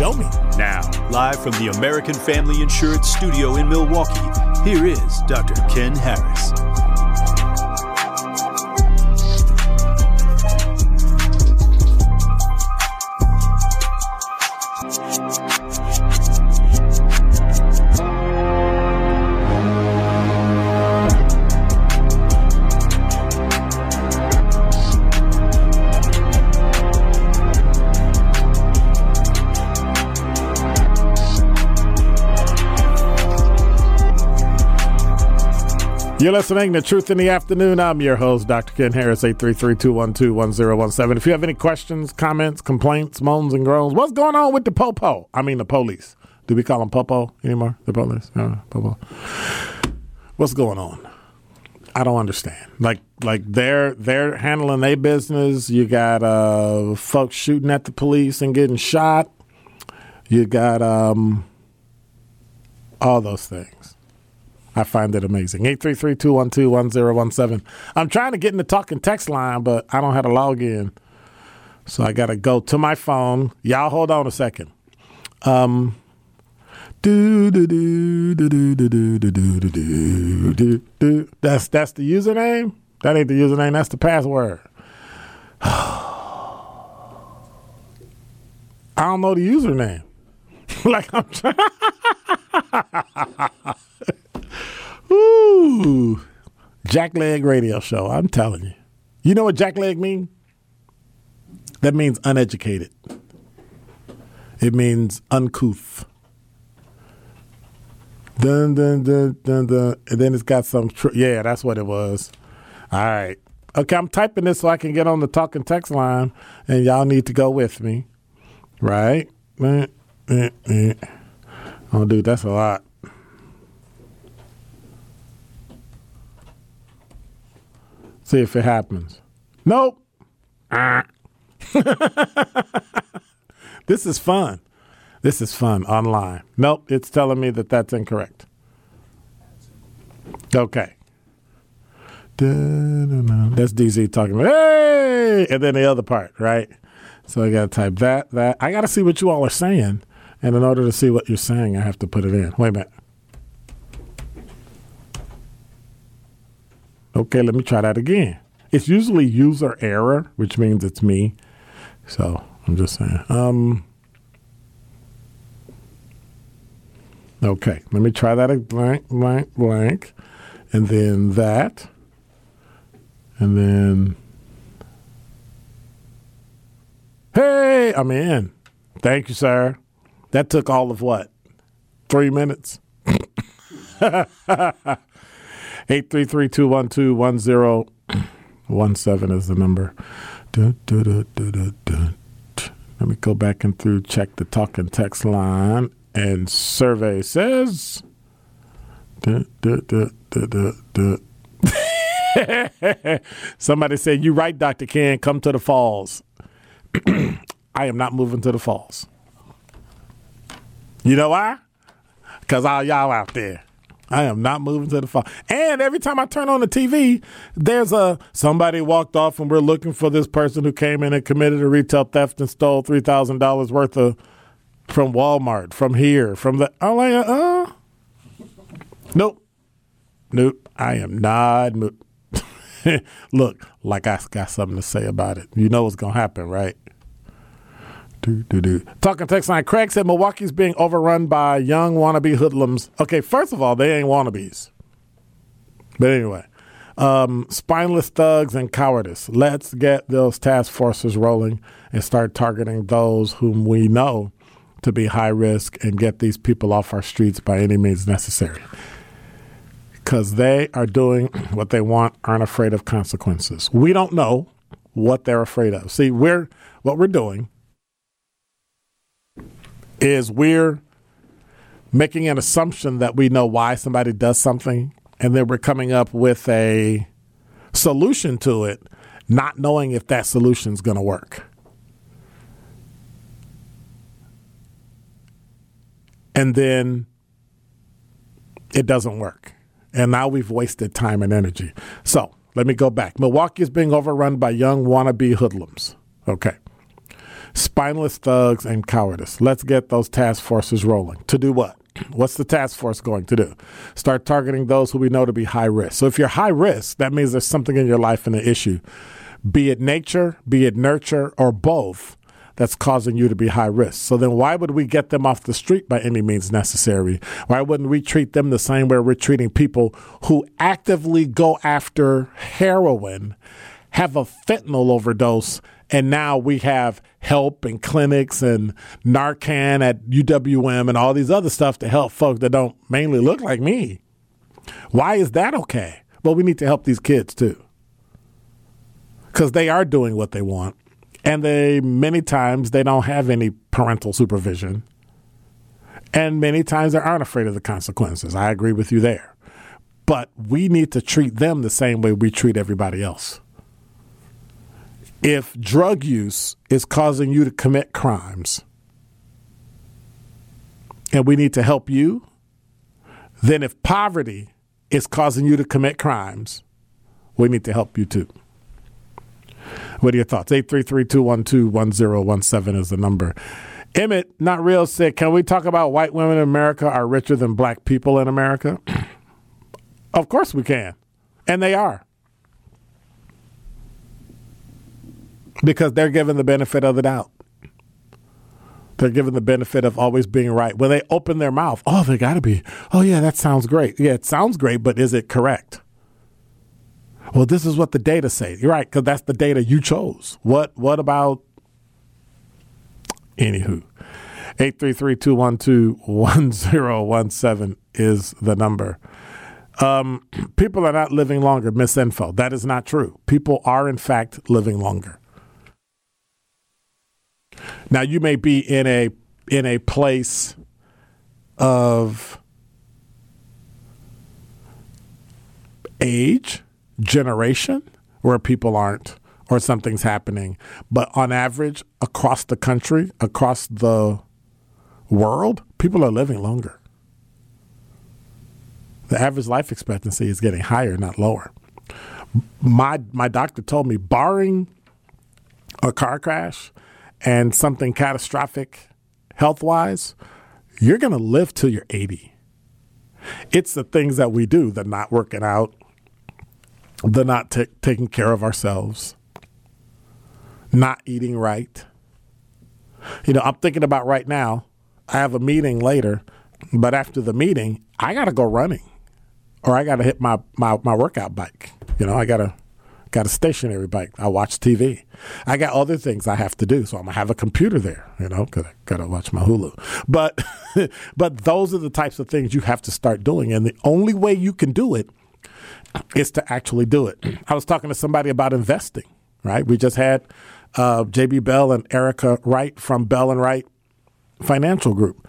show me. Now, live from the American Family Insurance Studio in Milwaukee, here is Dr. Ken Harris. You're listening to Truth in the Afternoon. I'm your host, Dr. Ken Harris, 833-212-1017. If you have any questions, comments, complaints, moans, and groans, what's going on with the popo? I mean the police. Do we call them popo anymore? The police? Uh, popo. What's going on? I don't understand. Like like they're they're handling their business. You got uh folks shooting at the police and getting shot. You got um all those things. I find it amazing. 833-212-1017. I'm trying to get in the talking text line, but I don't have to log in. So I got to go to my phone. Y'all hold on a second. Um do do do do do do do do do do do do. That's that's the username? That ain't the username, that's the password. I don't know the username. like I'm trying Ooh, Jackleg Radio Show. I'm telling you. You know what Jackleg mean? That means uneducated. It means uncouth. Dun dun dun dun dun, and then it's got some. Tr- yeah, that's what it was. All right. Okay, I'm typing this so I can get on the talking text line, and y'all need to go with me, right? Oh, dude, that's a lot. See if it happens. Nope. Ah. this is fun. This is fun online. Nope, it's telling me that that's incorrect. Okay. That's DZ talking. Hey, and then the other part, right? So I got to type that. That I got to see what you all are saying, and in order to see what you're saying, I have to put it in. Wait a minute. Okay, let me try that again. It's usually user error, which means it's me. So I'm just saying. Um, okay, let me try that blank, blank, blank, and then that, and then. Hey, I'm in. Thank you, sir. That took all of what? Three minutes. 833-212-1017 is the number. Let me go back and through check the talk and text line. And survey says. Somebody said, You right, Dr. Ken, come to the falls. I am not moving to the falls. You know why? Because all y'all out there. I am not moving to the fall. And every time I turn on the TV, there's a somebody walked off and we're looking for this person who came in and committed a retail theft and stole three thousand dollars worth of from Walmart, from here, from the. I'm like, uh, nope, nope. I am not. Mo- Look, like I got something to say about it. You know what's gonna happen, right? Do, do, do. Talking text line. Craig said Milwaukee's being overrun by young wannabe hoodlums. Okay, first of all, they ain't wannabes. But anyway, um, spineless thugs and cowardice. Let's get those task forces rolling and start targeting those whom we know to be high risk and get these people off our streets by any means necessary. Because they are doing what they want, aren't afraid of consequences. We don't know what they're afraid of. See, we're what we're doing is we're making an assumption that we know why somebody does something, and then we're coming up with a solution to it, not knowing if that solution is going to work. And then it doesn't work. And now we've wasted time and energy. So let me go back. Milwaukee is being overrun by young wannabe hoodlums. Okay spineless thugs, and cowardice. Let's get those task forces rolling. To do what? What's the task force going to do? Start targeting those who we know to be high risk. So if you're high risk, that means there's something in your life and an issue, be it nature, be it nurture, or both, that's causing you to be high risk. So then why would we get them off the street by any means necessary? Why wouldn't we treat them the same way we're treating people who actively go after heroin, have a fentanyl overdose, and now we have help and clinics and Narcan at UWM and all these other stuff to help folks that don't mainly look like me. Why is that okay? Well, we need to help these kids too. Because they are doing what they want. And they, many times, they don't have any parental supervision. And many times they aren't afraid of the consequences. I agree with you there. But we need to treat them the same way we treat everybody else if drug use is causing you to commit crimes and we need to help you, then if poverty is causing you to commit crimes, we need to help you too. What are your thoughts? 833-212-1017 is the number. Emmett, not real sick. Can we talk about white women in America are richer than black people in America? of course we can. And they are. Because they're given the benefit of the doubt. They're given the benefit of always being right. When they open their mouth, oh, they got to be, oh, yeah, that sounds great. Yeah, it sounds great, but is it correct? Well, this is what the data say. You're right, because that's the data you chose. What What about, anywho, 833-212-1017 is the number. Um, people are not living longer, misinfo. That is not true. People are, in fact, living longer. Now you may be in a in a place of age, generation where people aren't or something's happening, but on average across the country, across the world, people are living longer. The average life expectancy is getting higher, not lower. My my doctor told me barring a car crash, and something catastrophic health wise, you're going to live till you're 80. It's the things that we do, the not working out, the not t- taking care of ourselves, not eating right. You know, I'm thinking about right now, I have a meeting later, but after the meeting, I got to go running or I got to hit my, my, my workout bike. You know, I got to got a stationary bike. I watch TV. I got other things I have to do, so I'm gonna have a computer there, you know, because I gotta watch my Hulu. But but those are the types of things you have to start doing, and the only way you can do it is to actually do it. I was talking to somebody about investing. Right, we just had uh, JB Bell and Erica Wright from Bell and Wright Financial Group.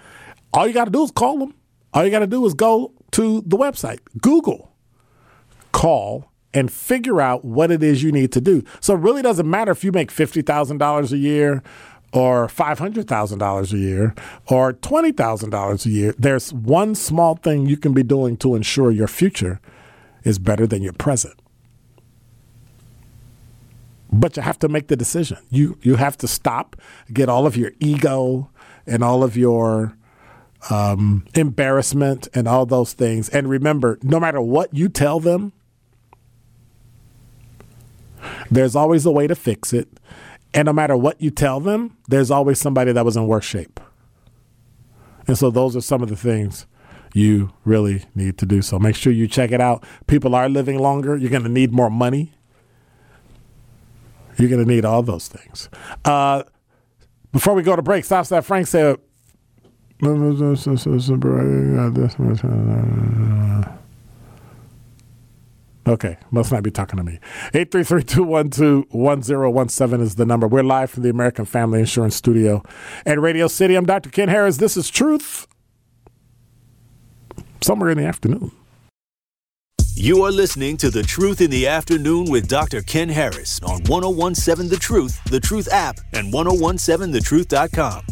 All you got to do is call them. All you got to do is go to the website, Google, call and figure out what it is you need to do. So it really doesn't matter if you make $50,000 a year or $500,000 a year or $20,000 a year. There's one small thing you can be doing to ensure your future is better than your present. But you have to make the decision. You you have to stop, get all of your ego and all of your um, embarrassment and all those things. And remember, no matter what you tell them, there's always a way to fix it. And no matter what you tell them, there's always somebody that was in worse shape. And so those are some of the things you really need to do. So make sure you check it out. People are living longer. You're going to need more money. You're going to need all those things. Uh, before we go to break, Stop that Frank said. Okay, must not be talking to me. 833-212-1017 is the number. We're live from the American Family Insurance Studio at Radio City. I'm Dr. Ken Harris. This is Truth. Somewhere in the afternoon. You are listening to The Truth in the Afternoon with Dr. Ken Harris on 1017 The Truth, The Truth app, and 1017thetruth.com.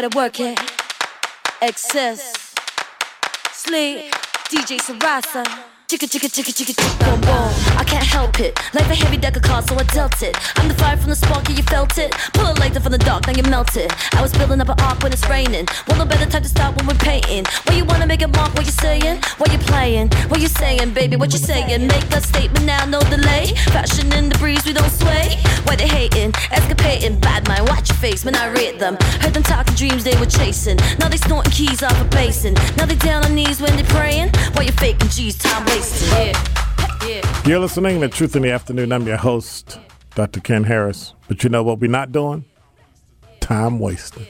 better work it. Excess. Sleep. DJ Sarasa. Chicka chicka chicka chicka chicka boom boom. I can't help it. Life a heavy deck of cards, so I dealt it. I'm the fire from the spark, yeah, you felt it. Pull a lighter from the dark, now you melt it. I was building up an arc when it's raining. Want no better time to stop when we're painting. Why you wanna make a mark? What you saying? What you playing? What you saying, baby? What you saying? Make a statement now, no delay. Fashion in the breeze, we don't sway. Why they hating? Escapating, bad mind. Watch your face when I read them. Heard them talking dreams they were chasing. Now they snorting keys off a basin. Now they down on knees when they praying. Why you faking G's time wasting? Yeah. Yeah. You're listening to Truth in the Afternoon. I'm your host, Dr. Ken Harris. But you know what we're not doing? Time wasting.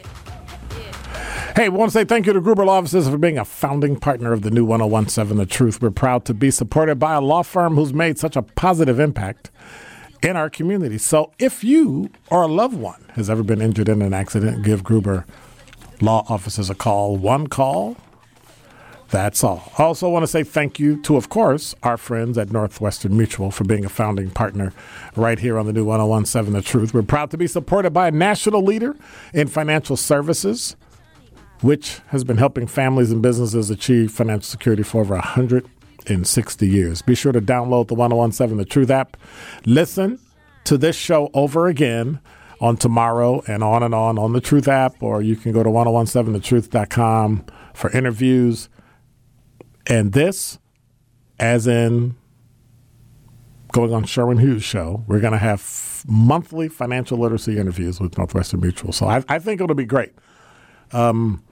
Hey, we want to say thank you to Gruber Law Offices for being a founding partner of the new 1017 The Truth. We're proud to be supported by a law firm who's made such a positive impact in our community. So if you or a loved one has ever been injured in an accident, give Gruber Law Offices a call. One call, that's all. I also want to say thank you to, of course, our friends at Northwestern Mutual for being a founding partner right here on the new 1017 The Truth. We're proud to be supported by a national leader in financial services, which has been helping families and businesses achieve financial security for over 160 years. Be sure to download the 1017 The Truth app. Listen to this show over again on tomorrow and on and on on the Truth app, or you can go to 1017thetruth.com for interviews. And this, as in going on Sherwin Hughes' show, we're going to have monthly financial literacy interviews with Northwestern Mutual. So I, I think it'll be great. Um,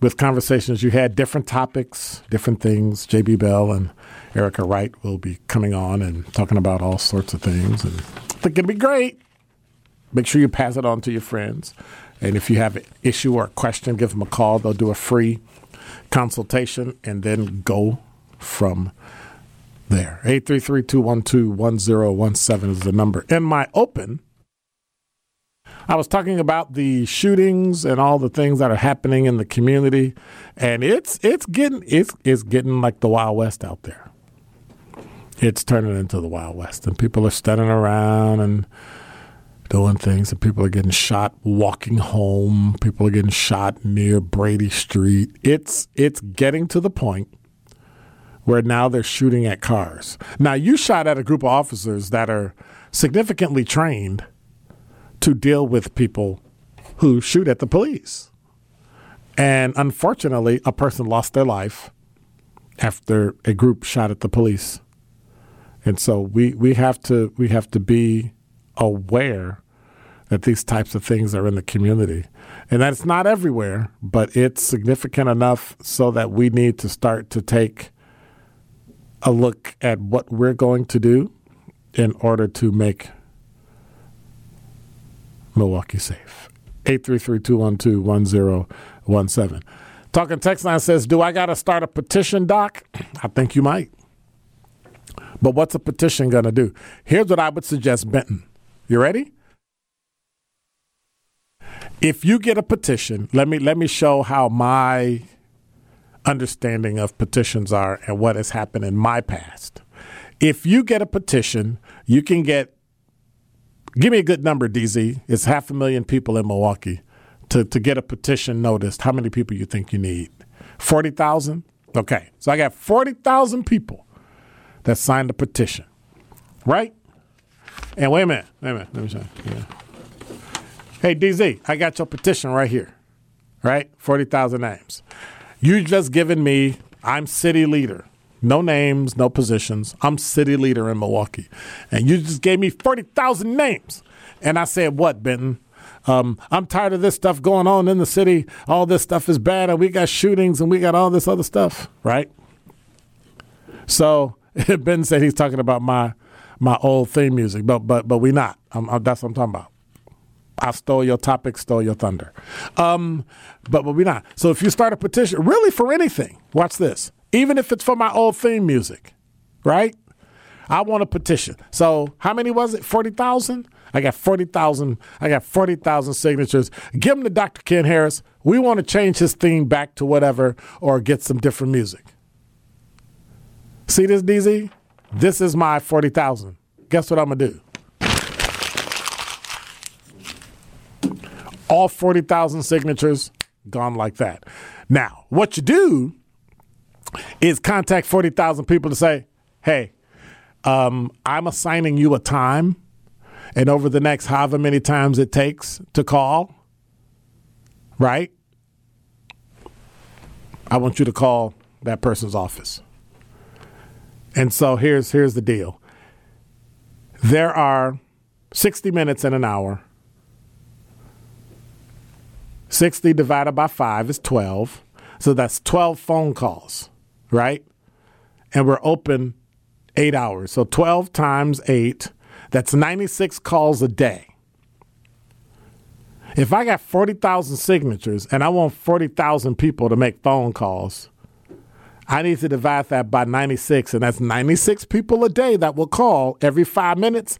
with conversations you had, different topics, different things. JB Bell and Erica Wright will be coming on and talking about all sorts of things. And I think it'll be great. Make sure you pass it on to your friends. And if you have an issue or a question, give them a call. They'll do a free consultation and then go from there. 833-212-1017 is the number. In my open, I was talking about the shootings and all the things that are happening in the community, and it's it's getting it's it's getting like the Wild West out there. It's turning into the Wild West, and people are standing around and doing things, and people are getting shot walking home. People are getting shot near Brady Street. It's it's getting to the point where now they're shooting at cars. Now you shot at a group of officers that are significantly trained to deal with people who shoot at the police. And unfortunately, a person lost their life after a group shot at the police. And so we, we have to we have to be aware that these types of things are in the community. And that's not everywhere, but it's significant enough so that we need to start to take a look at what we're going to do in order to make Milwaukee safe. 833-212-1017. Talking text line says, "Do I got to start a petition, doc?" I think you might. But what's a petition going to do? Here's what I would suggest, Benton. You ready? If you get a petition, let me let me show how my understanding of petitions are and what has happened in my past. If you get a petition, you can get give me a good number, DZ. It's half a million people in Milwaukee to, to get a petition noticed. How many people you think you need? 40,000? Okay. So I got 40,000 people that signed a petition. Right? And wait a minute. Wait a minute. Let me show Yeah. Hey, DZ, I got your petition right here. Right? 40,000 names. You just given me, I'm city leader. No names, no positions. I'm city leader in Milwaukee. And you just gave me 40,000 names. And I said, what, Benton? Um, I'm tired of this stuff going on in the city. All this stuff is bad, and we got shootings and we got all this other stuff, right? So Ben said he's talking about my my old theme music, but but but we not. I'm, I'm, that's what I'm talking about. I stole your topic, stole your thunder. Um, but but we not. So if you start a petition, really for anything, watch this even if it's for my old theme music, right? I want a petition. So how many was it? Forty thousand. I got forty thousand. I got forty thousand signatures. Give them to Dr. Ken Harris. We want to change his theme back to whatever, or get some different music. See this, DZ? This is my forty thousand. Guess what I'm gonna do? All forty thousand signatures gone like that. Now, what you do is contact 40,000 people to say, hey, um, I'm assigning you a time, and over the next however many times it takes to call, right? I want you to call that person's office. And so here's here's the deal. There are 60 minutes in an hour. 60 divided by 5 is 12. So that's 12 phone calls right? And we're open eight hours. So 12 times eight, that's 96 calls a day. If I got 40,000 signatures and I want 40,000 people to make phone calls, I need to divide that by 96, and that's 96 people a day that will call every five minutes.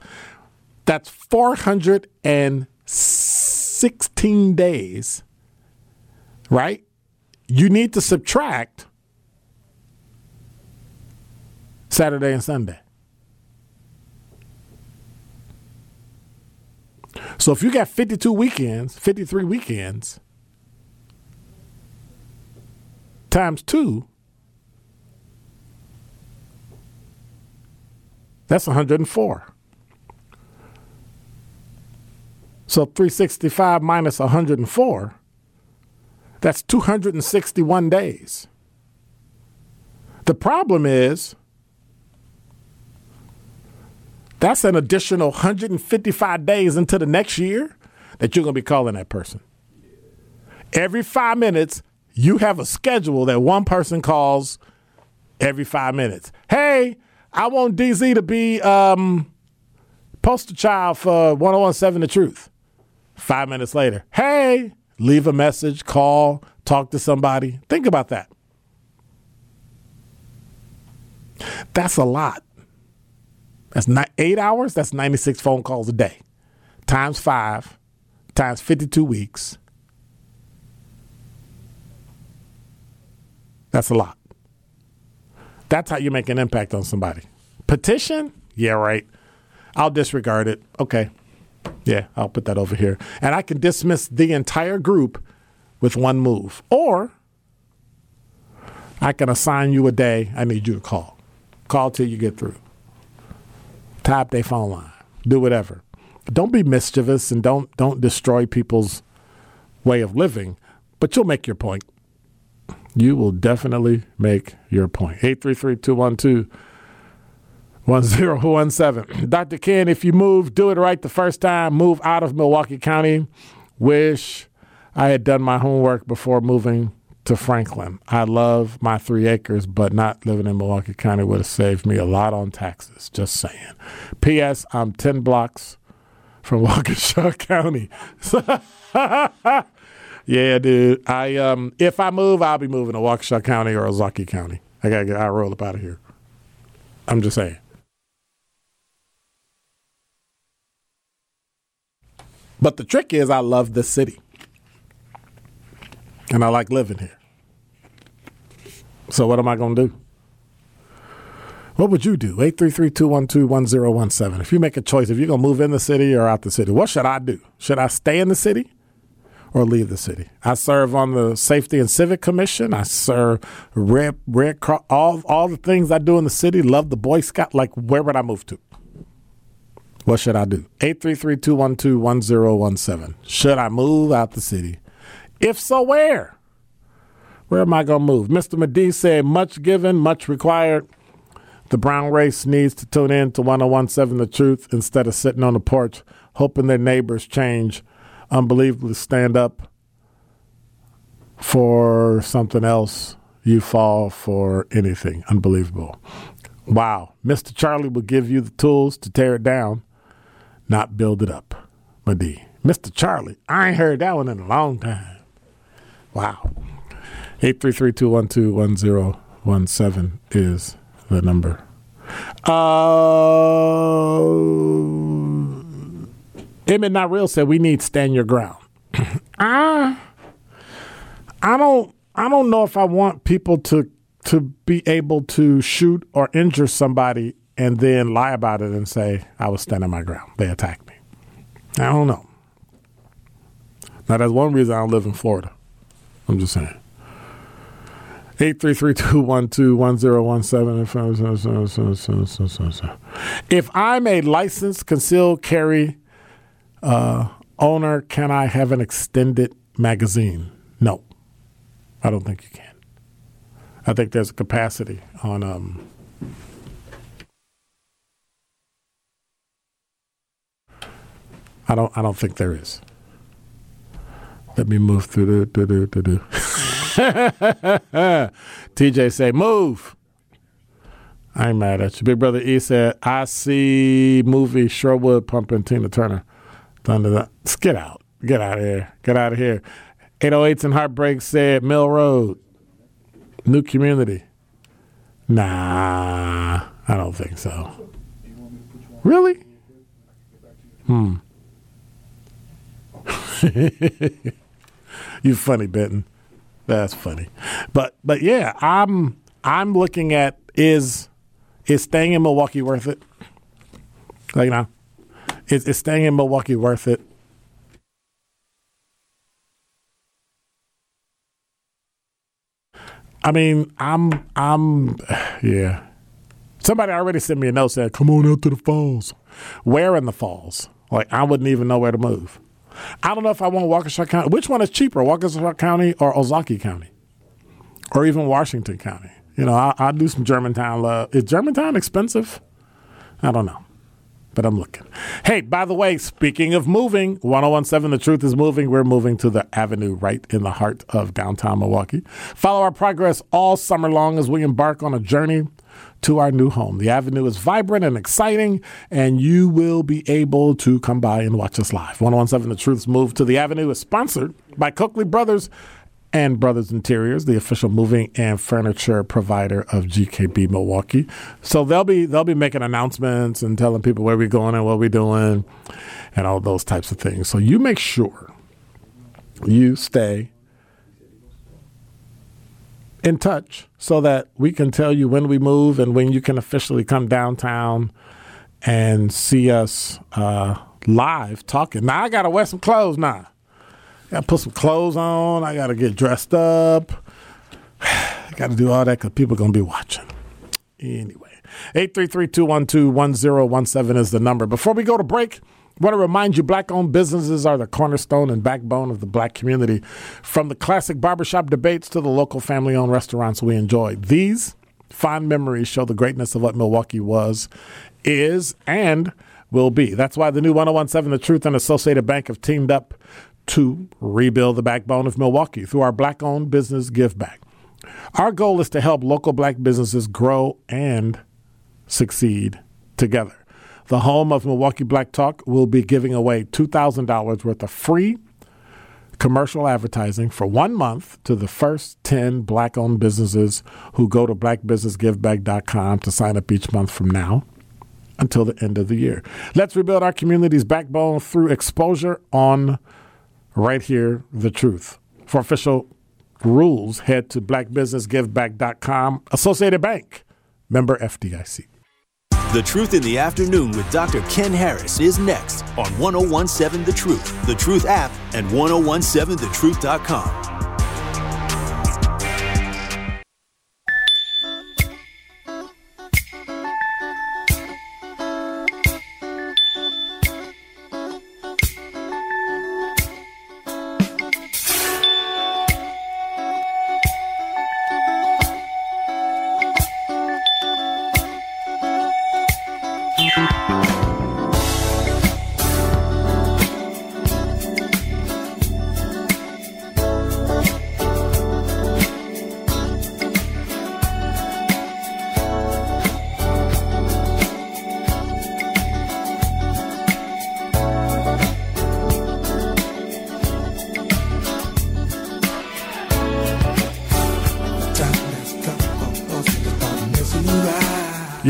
That's 416 days, right? You need to subtract Saturday and Sunday. So if you got 52 weekends, 53 weekends, times two, that's 104. So 365 minus 104, that's 261 days. The problem is That's an additional 155 days into the next year that you're going to be calling that person. Every five minutes, you have a schedule that one person calls every five minutes. Hey, I want DZ to be um, poster child for 1017 The Truth. Five minutes later, hey, leave a message, call, talk to somebody. Think about that. That's a lot. That's not eight hours. That's 96 phone calls a day, times five, times 52 weeks. That's a lot. That's how you make an impact on somebody. Petition? Yeah, right. I'll disregard it. Okay. Yeah, I'll put that over here. And I can dismiss the entire group with one move. Or I can assign you a day I need you to call. Call till you get through tap their phone line, do whatever. Don't be mischievous and don't don't destroy people's way of living, but you'll make your point. You will definitely make your point. 833-212-1017. Dr. Ken, if you move, do it right the first time. Move out of Milwaukee County. Wish I had done my homework before moving to Franklin. I love my three acres, but not living in Milwaukee County would have saved me a lot on taxes. Just saying. P.S. I'm 10 blocks from Waukesha County. yeah, dude. I um, if I move, I'll be moving to Waukesha County or Ozaukee County. I gotta get I roll up out of here. I'm just saying. But the trick is, I love this city. and I like living here. So what am I to do? What would you do? 833-212-1017. If you make a choice, if you're to move in the city or out the city, what should I do? Should I stay in the city or leave the city? I serve on the Safety and Civic Commission. I serve Red, Red Cross, all, all the things I do in the city. Love the Boy Scout. Like, where would I move to? What should I do? 833-212-1017. Should I move out the city? If so, where? Where am I going to move? Mr. Medee said, much given, much required. The brown race needs to tune in to 1017 The Truth instead of sitting on the porch hoping their neighbors change. Unbelievably stand up for something else. You fall for anything. Unbelievable. Wow. Mr. Charlie will give you the tools to tear it down, not build it up. Medee. Mr. Charlie. I ain't heard that one in a long time. Wow. 833-212-1017 is the number. Uh, Emmett Not Real said we need stand your ground. I, I don't I don't know if I want people to to be able to shoot or injure somebody and then lie about it and say I was standing my ground. They attacked me. I don't know. Now that's one reason I don't live in Florida. I'm just saying. 833-212-1017. If I'm a licensed concealed carry uh, owner, can I have an extended magazine? No. I don't think you can. I think there's a capacity on um, I don't I don't think there is. Let me move through do do do do. TJ say move. I ain't mad at you. Big brother E said, I see movie Sherwood pumping Tina Turner. Thunder get out. Get out of here. Get out of here. 808s and Heartbreak said Mill Road. New community. Nah, I don't think so. Really? Hmm. you funny, Benton. That's funny. But but yeah, I'm I'm looking at is is staying in Milwaukee worth it? Like know, is, is staying in Milwaukee worth it? I mean, I'm I'm yeah. Somebody already sent me a note saying, "Come on out to the falls." Where in the falls? Like I wouldn't even know where to move. I don't know if I want Waukesha County. Which one is cheaper, Waukesha County or Ozaukee County, or even Washington County? You know, I, I do some Germantown love. Is Germantown expensive? I don't know but I'm looking. Hey, by the way, speaking of moving, 1017 The Truth is moving. We're moving to the Avenue right in the heart of downtown Milwaukee. Follow our progress all summer long as we embark on a journey to our new home. The Avenue is vibrant and exciting, and you will be able to come by and watch us live. 1017 The Truth's move to the Avenue is sponsored by Coakley Brothers and Brothers Interiors, the official moving and furniture provider of GKB Milwaukee. So they'll be they'll be making announcements and telling people where we're going and what we're doing and all those types of things. So you make sure you stay in touch so that we can tell you when we move and when you can officially come downtown and see us uh, live talking. Now I gotta wear some clothes now. Got to put some clothes on. I got to get dressed up. I got to do all that because people are going to be watching. Anyway, 833-212-1017 is the number. Before we go to break, I want to remind you black-owned businesses are the cornerstone and backbone of the black community. From the classic barbershop debates to the local family-owned restaurants we enjoy. These fond memories show the greatness of what Milwaukee was, is, and will be. That's why the new 1017 The Truth and Associated Bank have teamed up to rebuild the backbone of Milwaukee through our black owned business give back. Our goal is to help local black businesses grow and succeed together. The home of Milwaukee Black Talk will be giving away $2,000 worth of free commercial advertising for one month to the first 10 black owned businesses who go to blackbusinessgiveback.com to sign up each month from now until the end of the year. Let's rebuild our community's backbone through exposure on right here, the truth. For official rules, head to blackbusinessgiveback.com. Associated Bank, member FDIC. The Truth in the Afternoon with Dr. Ken Harris is next on 1017 The Truth, The Truth app, and 1017thetruth.com.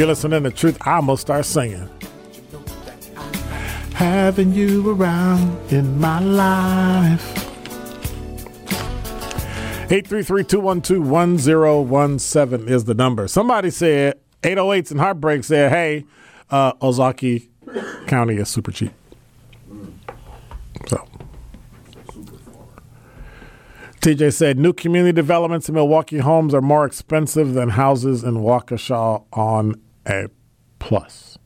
You're listening to Truth. I almost start singing. Having you around in my life. 833-212-1017 is the number. Somebody said, 808s and Heartbreak said, hey, uh, Ozaukee County is super cheap. So. TJ said new community developments in Milwaukee homes are more expensive than houses in Waukesha on a plus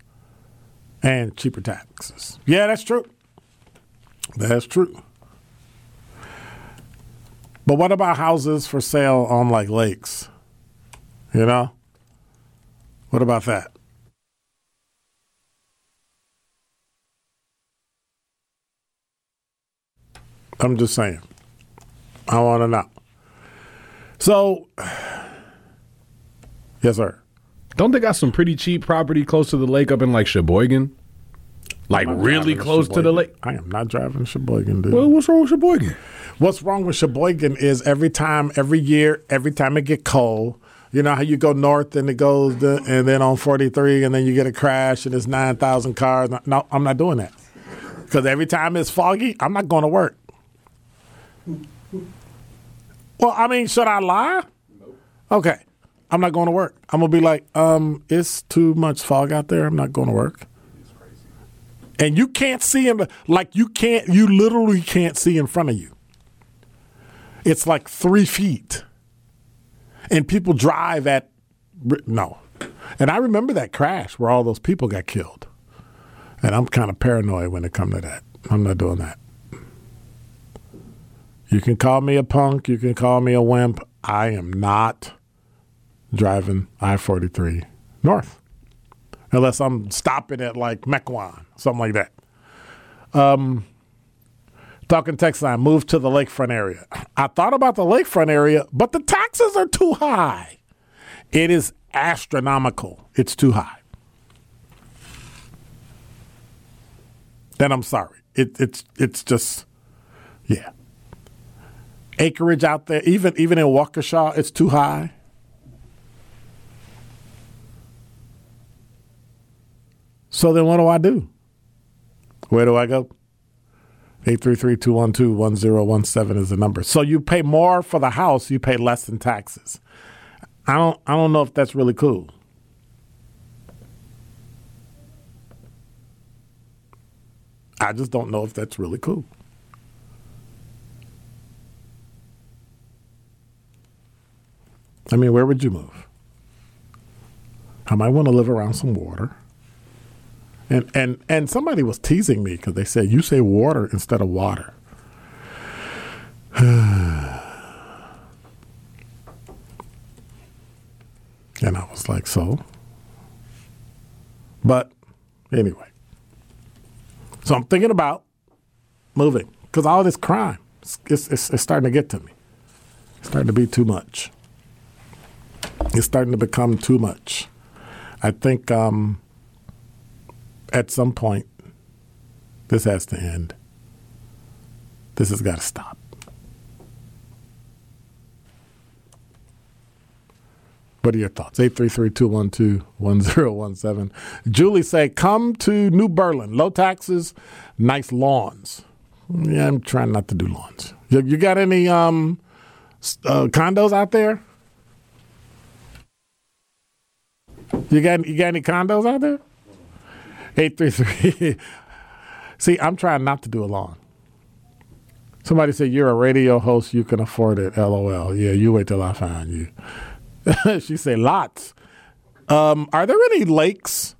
and cheaper taxes. Yeah, that's true. That's true. But what about houses for sale on like lakes? You know? What about that? I'm just saying. I want to know. So, yes, sir. Don't they got some pretty cheap property close to the lake up in like Sheboygan? Like really close to the lake? I am not driving Sheboygan, dude. Well, what's wrong with Sheboygan? What's wrong with Sheboygan is every time, every year, every time it get cold, you know how you go north and it goes, the, and then on 43, and then you get a crash and it's 9,000 cars. No, I'm not doing that. Because every time it's foggy, I'm not going to work. Well, I mean, should I lie? Okay. I'm not going to work. I'm going to be like, um, it's too much fog out there. I'm not going to work. And you can't see him like you can't you literally can't see in front of you. It's like three feet. And people drive at no. And I remember that crash where all those people got killed. And I'm kind of paranoid when it comes to that. I'm not doing that. You can call me a punk, you can call me a wimp. I am not driving I 43 north unless I'm stopping at like Mequon, something like that. Um, talking text line, move to the lakefront area. I thought about the lakefront area, but the taxes are too high. It is astronomical. It's too high. Then I'm sorry. It, it's it's just yeah. Acreage out there, even even in Waukesha, it's too high. So then what do I do? Where do I go? 833-212-1017 is the number. So you pay more for the house, you pay less in taxes. I don't I don't know if that's really cool. I just don't know if that's really cool. I mean, where would you move? I might want to live around some water. And and and somebody was teasing me because they said you say water instead of water. and I was like, so. But anyway, so I'm thinking about moving because all this crime it's, it's, it's starting to get to me. It's starting to be too much. It's starting to become too much. I think. Um, at some point, this has to end. This has got to stop. What are your thoughts? 833-212-1017. Julie say, come to New Berlin. Low taxes, nice lawns. Yeah, I'm trying not to do lawns. You, you got any um, uh, condos out there? You got you got any condos out there? Eight three three. See, I'm trying not to do a long. Somebody said you're a radio host, you can afford it. LOL. Yeah, you wait till I find you. she said lots. Um, are there any lakes?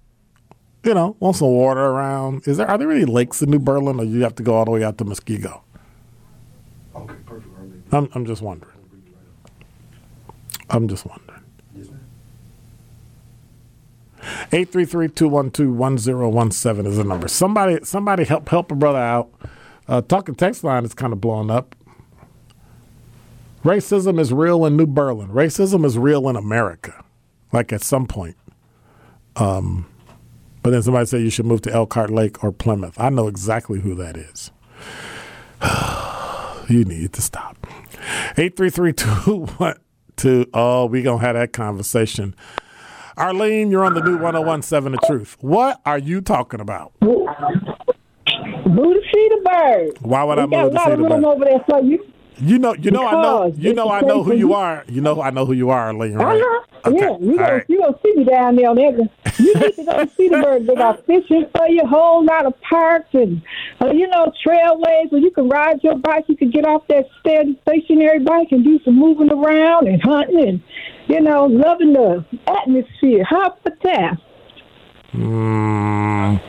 You know, want some water around? Is there? Are there any lakes in New Berlin, or you have to go all the way out to Muskego? Okay, perfect. I'm, I'm just wondering. I'm just wondering. 833-212-1017 is the number. Somebody somebody help help a brother out. Uh, talking text line is kind of blowing up. Racism is real in New Berlin. Racism is real in America. Like at some point. Um, but then somebody said you should move to Elkhart Lake or Plymouth. I know exactly who that is. you need to stop. 833 Oh, we going to have that conversation. Arlene, you're on the new 1017 The Truth. What are you talking about? Move to Cedarburg. Why would I We got move to see the bird? over there for you. You know, you know, I know, you know, I know who you are. You know, I know who you are, Arlene. Right? Uh-huh. Okay. Yeah, you gonna, right. you gonna see me down there on that. You need to go Cedarburg. They got fishing for you, whole lot of parks and uh, you know trailways where you can ride your bike. You can get off that steady stationary bike and do some moving around and hunting and you know loving the atmosphere. How about that? Mm,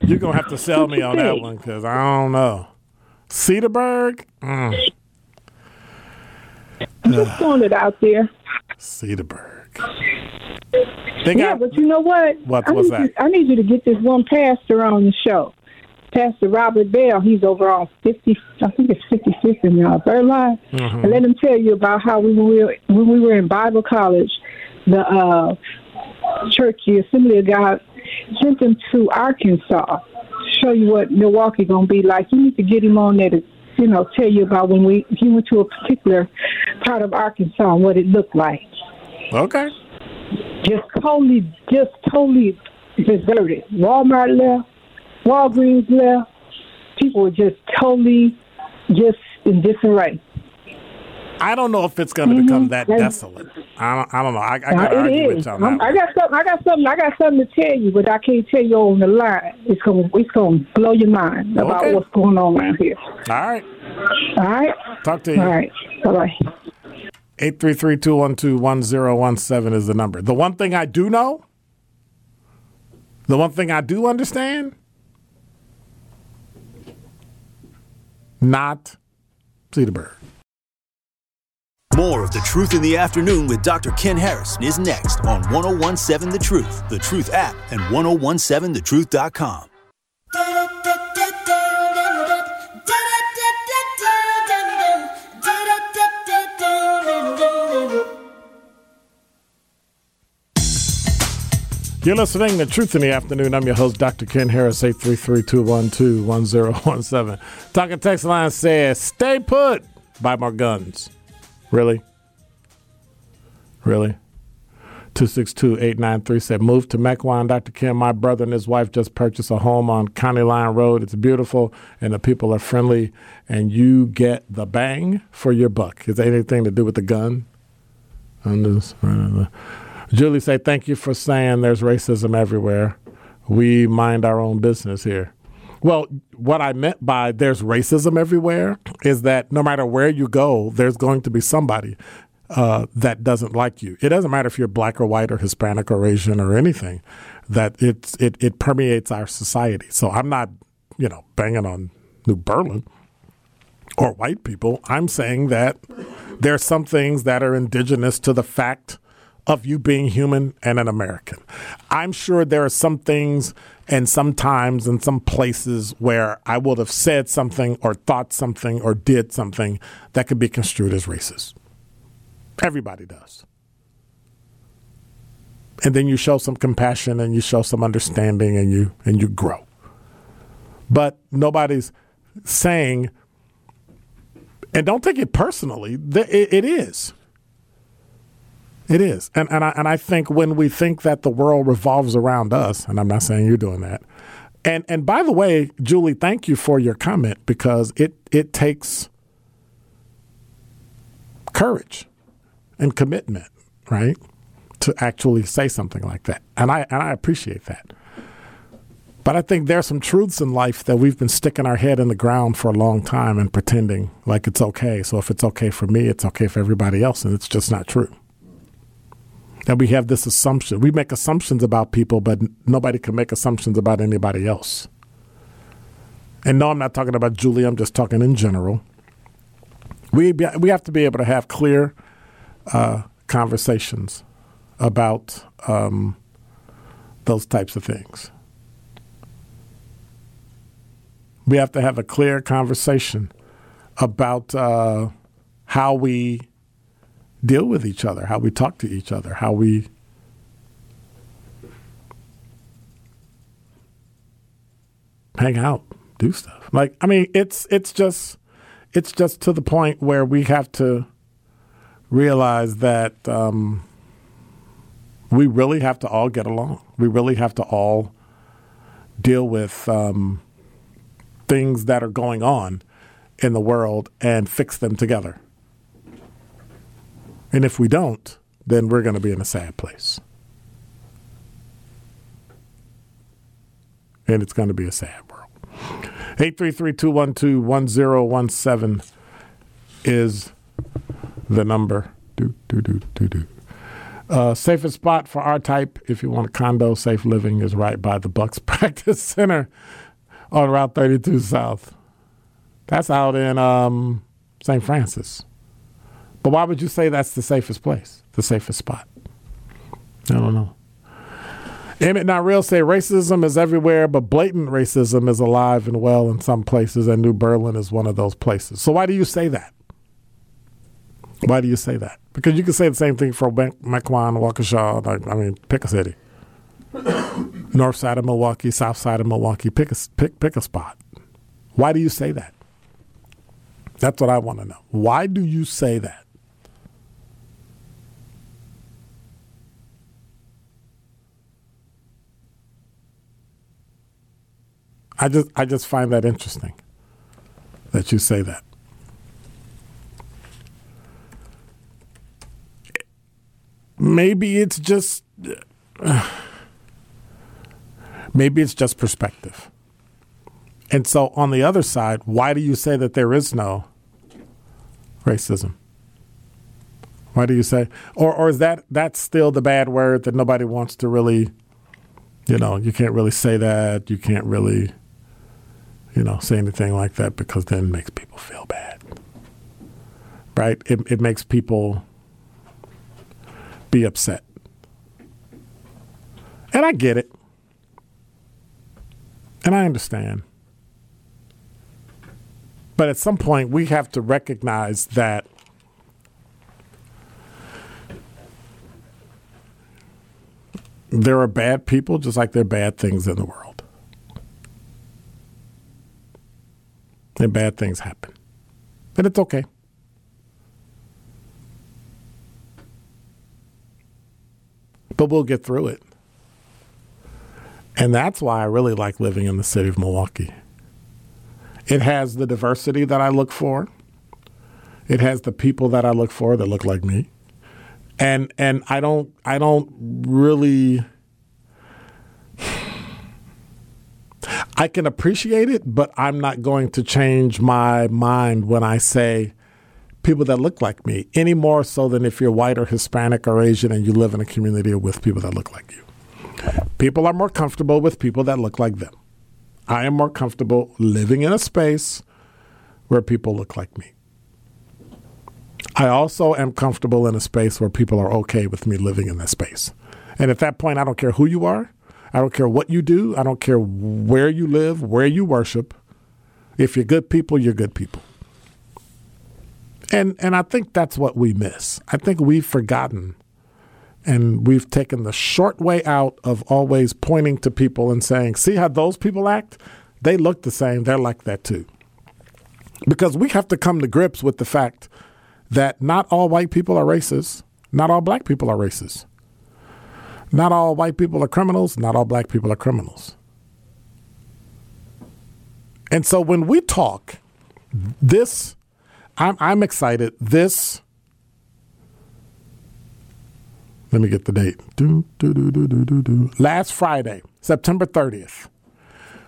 you're gonna have to sell me on that one because I don't know. Cedarburg, mm, I'm just throwing it out there. Cedarburg. Yeah, but you know what? What- I need that? You, I need you to get this one pastor on the show. Pastor Robert Bell. He's over on 50, I think it's 55th in uh, Berline. Mm-hmm. And let him tell you about how we were, when we were in Bible college, the uh, church, the Assembly of God, sent him to Arkansas to show you what Milwaukee going to be like. You need to get him on there to, you know, tell you about when we he went to a particular part of Arkansas and what it looked like okay. just totally, just totally deserted. Walmart left, Walgreens left. People were just totally, just in disarray. I don't know if it's gonna become that Yeah. desolate. I don't. I don't know. I, I it argue with you on I'm- that. I got something. I got something. I got something to tell you, but I can't tell you on the line. It's gonna, it's gonna blow your mind about Okay. what's going on around here. All right. All right. Talk to you. All right. Bye bye. 833-212-1017 is the number. The one thing I do know, the one thing I do understand, not Cedarburg. More of The Truth in the Afternoon with Dr. Ken Harris is next on 1017 The Truth, The Truth app, and 1017thetruth.com. You're listening to Truth in the Afternoon. I'm your host, Dr. Ken Harris, 833-212-1017. Talking text line says, stay put, buy more guns. Really? Really? 262-893 said, move to Mequon. Dr. Kim, my brother and his wife just purchased a home on County Line Road. It's beautiful, and the people are friendly, and you get the bang for your buck. Is that anything to do with the gun? Just, Julie say, thank you for saying there's racism everywhere. We mind our own business here. Well, what I meant by there's racism everywhere is that no matter where you go, there's going to be somebody uh, that doesn't like you. It doesn't matter if you're black or white or Hispanic or Asian or anything. That it's it it permeates our society. So I'm not, you know, banging on New Berlin or white people. I'm saying that there are some things that are indigenous to the fact of you being human and an American. I'm sure there are some things and some times and some places where I would have said something or thought something or did something that could be construed as racist. Everybody does. And then you show some compassion and you show some understanding and you and you grow. But nobody's saying and don't take it personally. It is. It is, and and I and I think when we think that the world revolves around us, and I'm not saying you're doing that. And and by the way, Julie, thank you for your comment because it it takes courage and commitment, right? To actually say something like that. And I and I appreciate that. But I think there's some truths in life that we've been sticking our head in the ground for a long time and pretending like it's okay. So if it's okay for me, it's okay for everybody else, and it's just not true. And we have this assumption. We make assumptions about people, but nobody can make assumptions about anybody else. And no, I'm not talking about Julie. I'm just talking in general. We we have to be able to have clear uh, conversations about um, those types of things. We have to have a clear conversation about uh, how we deal with each other, how we talk to each other, how we hang out, do stuff. Like I mean, it's it's just it's just to the point where we have to realize that um, we really have to all get along. We really have to all deal with um, things that are going on in the world and fix them together. And if we don't, then we're going to be in a sad place. And it's going to be a sad world. 833-212-1017 is the number. Do, do, do, do, do. Uh, safest spot for our type, if you want a condo, safe living, is right by the Bucks Practice Center on Route 32 South. That's out in um, St. Francis. But why would you say that's the safest place, the safest spot? I don't know. Emmett Not Real say racism is everywhere, but blatant racism is alive and well in some places, and New Berlin is one of those places. So why do you say that? Why do you say that? Because you can say the same thing for Mequon, Waukesha, like, I mean, pick a city. North side of Milwaukee, south side of Milwaukee, pick a, pick, pick a spot. Why do you say that? That's what I want to know. Why do you say that? I just I just find that interesting that you say that. Maybe it's just maybe it's just perspective. And so on the other side, why do you say that there is no racism? Why do you say or or is that that's still the bad word that nobody wants to really you know, you can't really say that, you can't really you know, say anything like that because then it makes people feel bad. Right? It, it makes people be upset. And I get it. And I understand. But at some point, we have to recognize that there are bad people just like there are bad things in the world. And bad things happen. But it's okay. But we'll get through it. And that's why I really like living in the city of Milwaukee. It has the diversity that I look for. It has the people that I look for that look like me. And and I don't I don't really I can appreciate it, but I'm not going to change my mind when I say people that look like me any more so than if you're white or Hispanic or Asian and you live in a community with people that look like you. People are more comfortable with people that look like them. I am more comfortable living in a space where people look like me. I also am comfortable in a space where people are okay with me living in that space. And at that point, I don't care who you are. I don't care what you do. I don't care where you live, where you worship. If you're good people, you're good people. And and I think that's what we miss. I think we've forgotten and we've taken the short way out of always pointing to people and saying, "See how those people act? They look the same. They're like that too." Because we have to come to grips with the fact that not all white people are racist, not all black people are racist. Not all white people are criminals, not all black people are criminals. And so when we talk, this, I'm, I'm excited. This Let me get the date. Do, do, do, do, do, do, do. Last Friday, September 30th,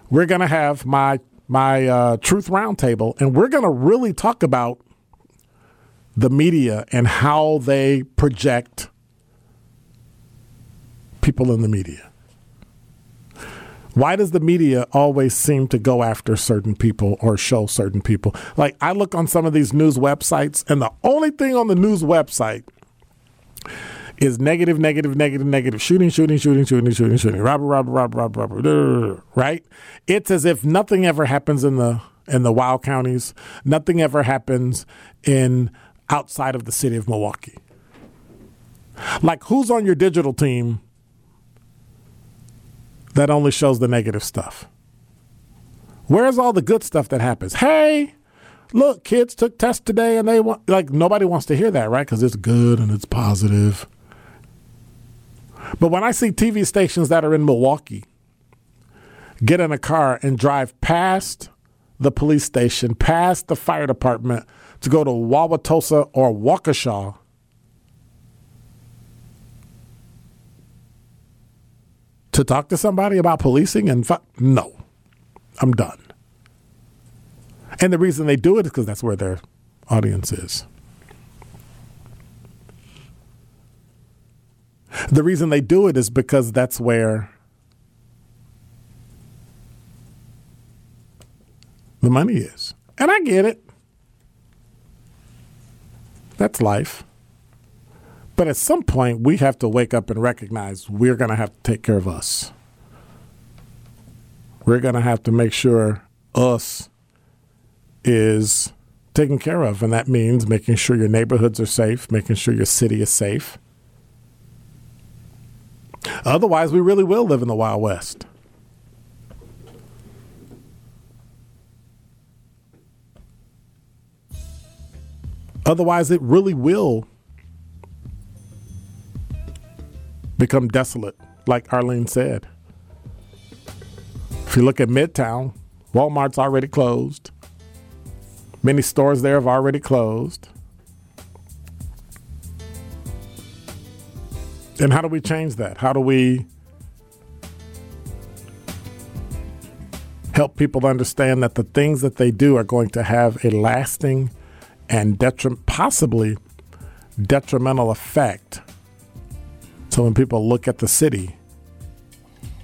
we're going to have my my uh, Truth Roundtable, and we're going to really talk about the media and how they project people in the media. Why does the media always seem to go after certain people or show certain people? Like, I look on some of these news websites, and the only thing on the news website is negative, negative, negative, negative, shooting, shooting, shooting, shooting, shooting, shooting, robber, robber, robber, robber, robber, right? It's as if nothing ever happens in the in the WOW counties. Nothing ever happens in outside of the city of Milwaukee. Like who's on your digital team that only shows the negative stuff? Where's all the good stuff that happens? Hey, look, kids took tests today and they want like nobody wants to hear that, right? Cuz it's good and it's positive. But when I see TV stations that are in Milwaukee get in a car and drive past the police station, past the fire department to go to Wauwatosa or Waukesha, to talk to somebody about policing and fi- no, I'm done. And the reason they do it is because that's where their audience is. The reason they do it is because that's where the money is. And I get it. That's life. But at some point, we have to wake up and recognize we're going to have to take care of us. We're going to have to make sure us is taken care of. And that means making sure your neighborhoods are safe, making sure your city is safe. Otherwise, we really will live in the Wild West. Otherwise, it really will become desolate, like Arlene said. If you look at Midtown, Walmart's already closed. Many stores there have already closed. And how do we change that? How do we help people understand that the things that they do are going to have a lasting and possibly detrimental effect? So when people look at the city,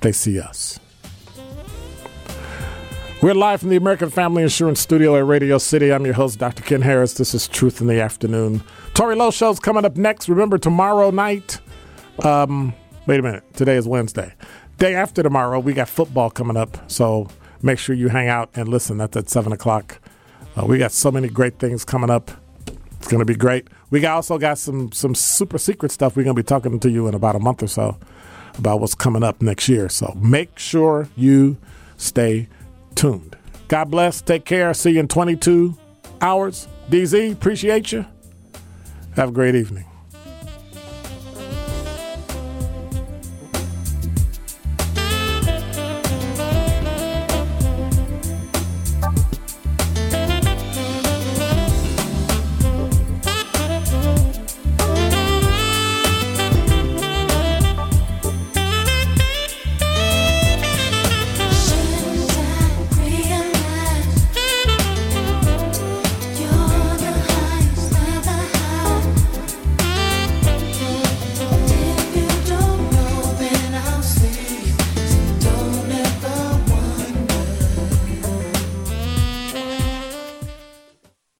they see us. We're live from the American Family Insurance Studio at Radio City. I'm your host, Dr. Ken Harris. This is Truth in the Afternoon. Tori Lowe Show's coming up next. Remember, tomorrow night, um, wait a minute. Today is Wednesday. Day after tomorrow, we got football coming up. So make sure you hang out and listen. That's at 7 o'clock. Uh, we got so many great things coming up. It's going to be great. We also got some some super secret stuff we're going to be talking to you in about a month or so about what's coming up next year. So make sure you stay tuned. God bless. Take care. See you in 22 hours. DZ, appreciate you. Have a great evening.